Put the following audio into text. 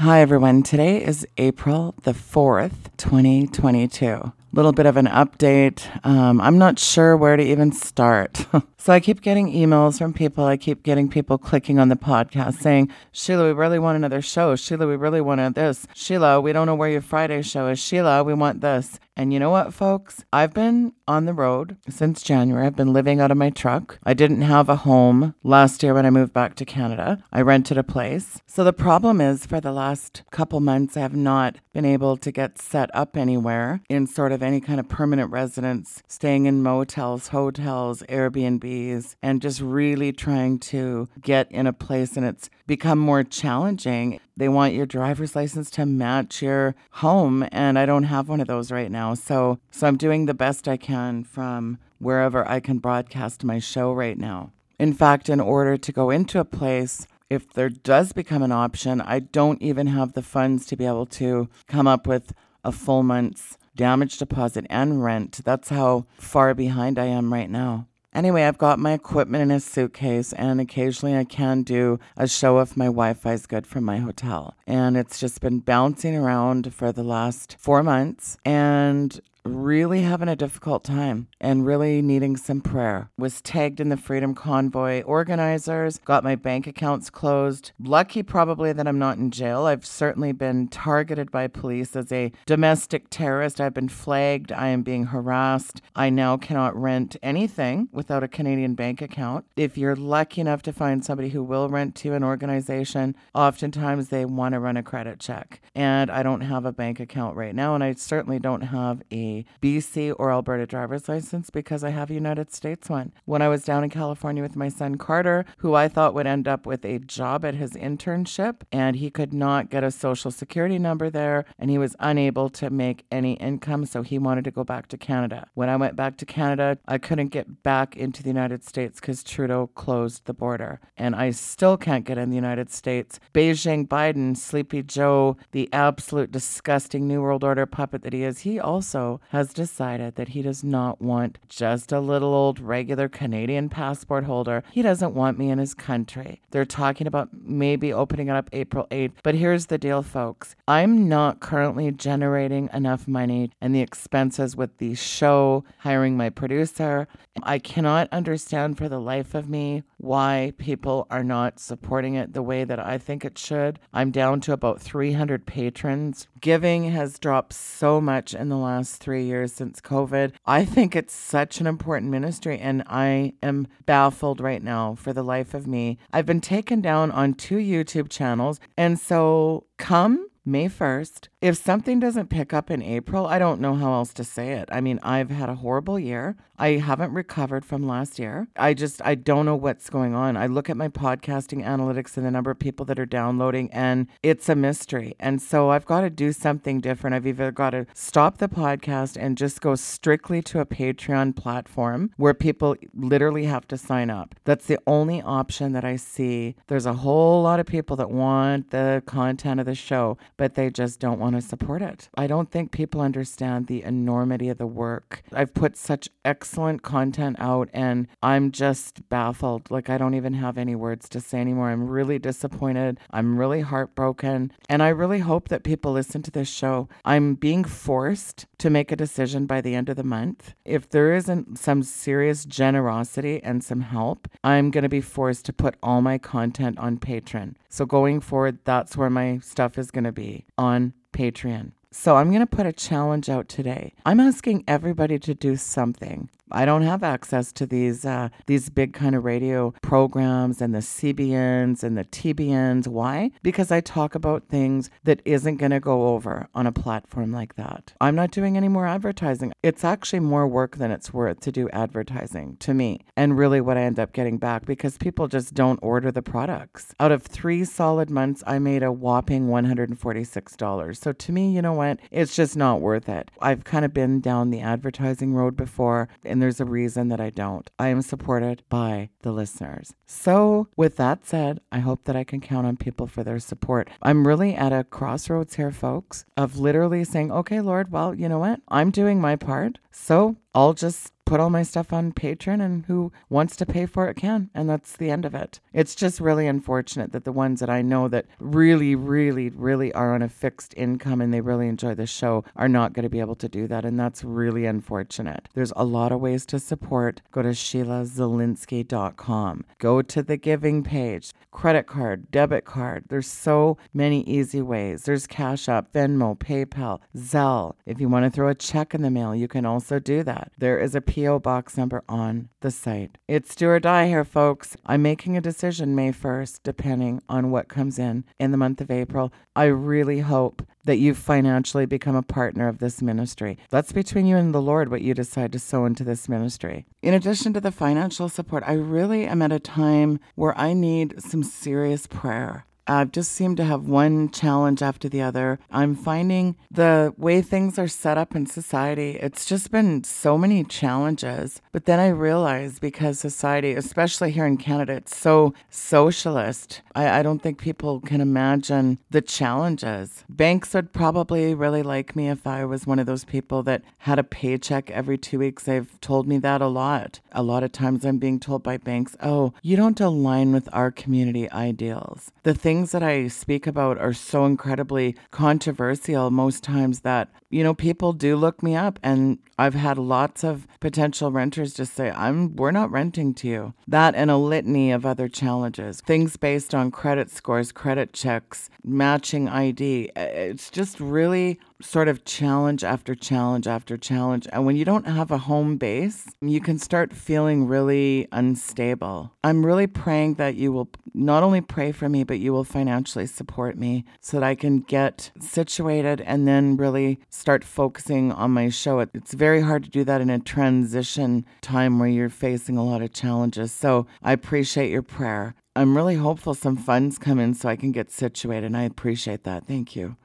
Hi, everyone. Today is April the 4th, 2022 little bit of an update. Um, I'm not sure where to even start. so I keep getting emails from people. I keep getting people clicking on the podcast saying, Sheila, we really want another show. Sheila, we really want this. Sheila, we don't know where your Friday show is. Sheila, we want this. And you know what, folks? I've been on the road since January. I've been living out of my truck. I didn't have a home last year when I moved back to Canada. I rented a place. So the problem is for the last couple months, I have not been able to get set up anywhere in sort of any kind of permanent residence, staying in motels, hotels, Airbnbs, and just really trying to get in a place. And it's become more challenging. They want your driver's license to match your home, and I don't have one of those right now. So, so I'm doing the best I can from wherever I can broadcast my show right now. In fact, in order to go into a place, if there does become an option, I don't even have the funds to be able to come up with a full month's damage deposit and rent. That's how far behind I am right now. Anyway, I've got my equipment in a suitcase, and occasionally I can do a show if my Wi Fi is good from my hotel. And it's just been bouncing around for the last four months. And really having a difficult time and really needing some prayer. Was tagged in the Freedom Convoy organizers, got my bank accounts closed. Lucky probably that I'm not in jail. I've certainly been targeted by police as a domestic terrorist. I've been flagged. I am being harassed. I now cannot rent anything without a Canadian bank account. If you're lucky enough to find somebody who will rent to an organization, oftentimes they want to run a credit check. And I don't have a bank account right now, and I certainly don't have a BC or Alberta driver's license because I have a United States one. When I was down in California with my son Carter, who I thought would end up with a job at his internship, and he could not get a social security number there, and he was unable to make any income, so he wanted to go back to Canada. When I went back to Canada, I couldn't get back into the United States because Trudeau closed the border, and I still can't get in the United States. Beijing Biden, Sleepy Joe, the absolute disgusting New World Order puppet that he is, he also has decided that he does not want just a little old regular Canadian passport holder. He doesn't want me in his country. They're talking about maybe opening it up April 8th. But here's the deal, folks. I'm not currently generating enough money and the expenses with the show, hiring my producer. I cannot understand for the life of me why people are not supporting it the way that I think it should. I'm down to about 300 patrons. Giving has dropped so much in the last three three years since COVID. I think it's such an important ministry, and I am baffled right now for the life of me. I've been taken down on two YouTube channels, and so come May 1st. If something doesn't pick up in April, I don't know how else to say it. I mean, I've had a horrible year. I haven't recovered from last year. I just, I don't know what's going on. I look at my podcasting analytics and the number of people that are downloading, and it's a mystery. And so I've got to do something different. I've either got to stop the podcast and just go strictly to a Patreon platform where people literally have to sign up. That's the only option that I see. There's a whole lot of people that want the content of the show but they just don't want to support it. I don't think people understand the enormity of the work. I've put such excellent content out and I'm just baffled. Like, I don't even have any words to say anymore. I'm really disappointed. I'm really heartbroken. And I really hope that people listen to this show. I'm being forced to make a decision by the end of the month. If there isn't some serious generosity and some help, I'm going to be forced to put all my content on Patreon. So going forward, that's where my stuff is going to be on Patreon. So I'm going to put a challenge out today. I'm asking everybody to do something. I don't have access to these uh, these big kind of radio programs and the CBNs and the TBNs. Why? Because I talk about things that isn't going to go over on a platform like that. I'm not doing any more advertising. It's actually more work than it's worth to do advertising to me, and really what I end up getting back because people just don't order the products. Out of three solid months, I made a whopping $146. So to me, you know what? It's just not worth it. I've kind of been down the advertising road before, and and there's a reason that I don't. I am supported by the listeners. So, with that said, I hope that I can count on people for their support. I'm really at a crossroads here, folks, of literally saying, okay, Lord, well, you know what? I'm doing my part. So I'll just put all my stuff on Patreon and who wants to pay for it can. And that's the end of it. It's just really unfortunate that the ones that I know that really, really, really are on a fixed income and they really enjoy the show are not going to be able to do that. And that's really unfortunate. There's a lot of ways to support. Go to SheilaZilinsky.com. Go to the giving page, credit card, debit card. There's so many easy ways. There's Cash App, Venmo, PayPal, Zelle. If you want to throw a check in the mail, you can also do that. There is a P.O. box number on the site. It's do or die here, folks. I'm making a decision May 1st, depending on what comes in in the month of April. I really hope that you financially become a partner of this ministry. That's between you and the Lord what you decide to sow into this ministry. In addition to the financial support, I really am at a time where I need some serious prayer. I've just seem to have one challenge after the other. I'm finding the way things are set up in society, it's just been so many challenges. But then I realized because society, especially here in Canada, it's so socialist, I, I don't think people can imagine the challenges. Banks would probably really like me if I was one of those people that had a paycheck every two weeks. They've told me that a lot. A lot of times I'm being told by banks, oh, you don't align with our community ideals. The thing things that I speak about are so incredibly controversial most times that, you know, people do look me up and I've had lots of potential renters just say, I'm we're not renting to you. That and a litany of other challenges. Things based on credit scores, credit checks, matching ID. It's just really sort of challenge after challenge after challenge. And when you don't have a home base, you can start feeling really unstable. I'm really praying that you will not only pray for me, but you will financially support me so that I can get situated and then really start focusing on my show. It's very hard to do that in a transition time where you're facing a lot of challenges. So I appreciate your prayer. I'm really hopeful some funds come in so I can get situated, and I appreciate that. Thank you.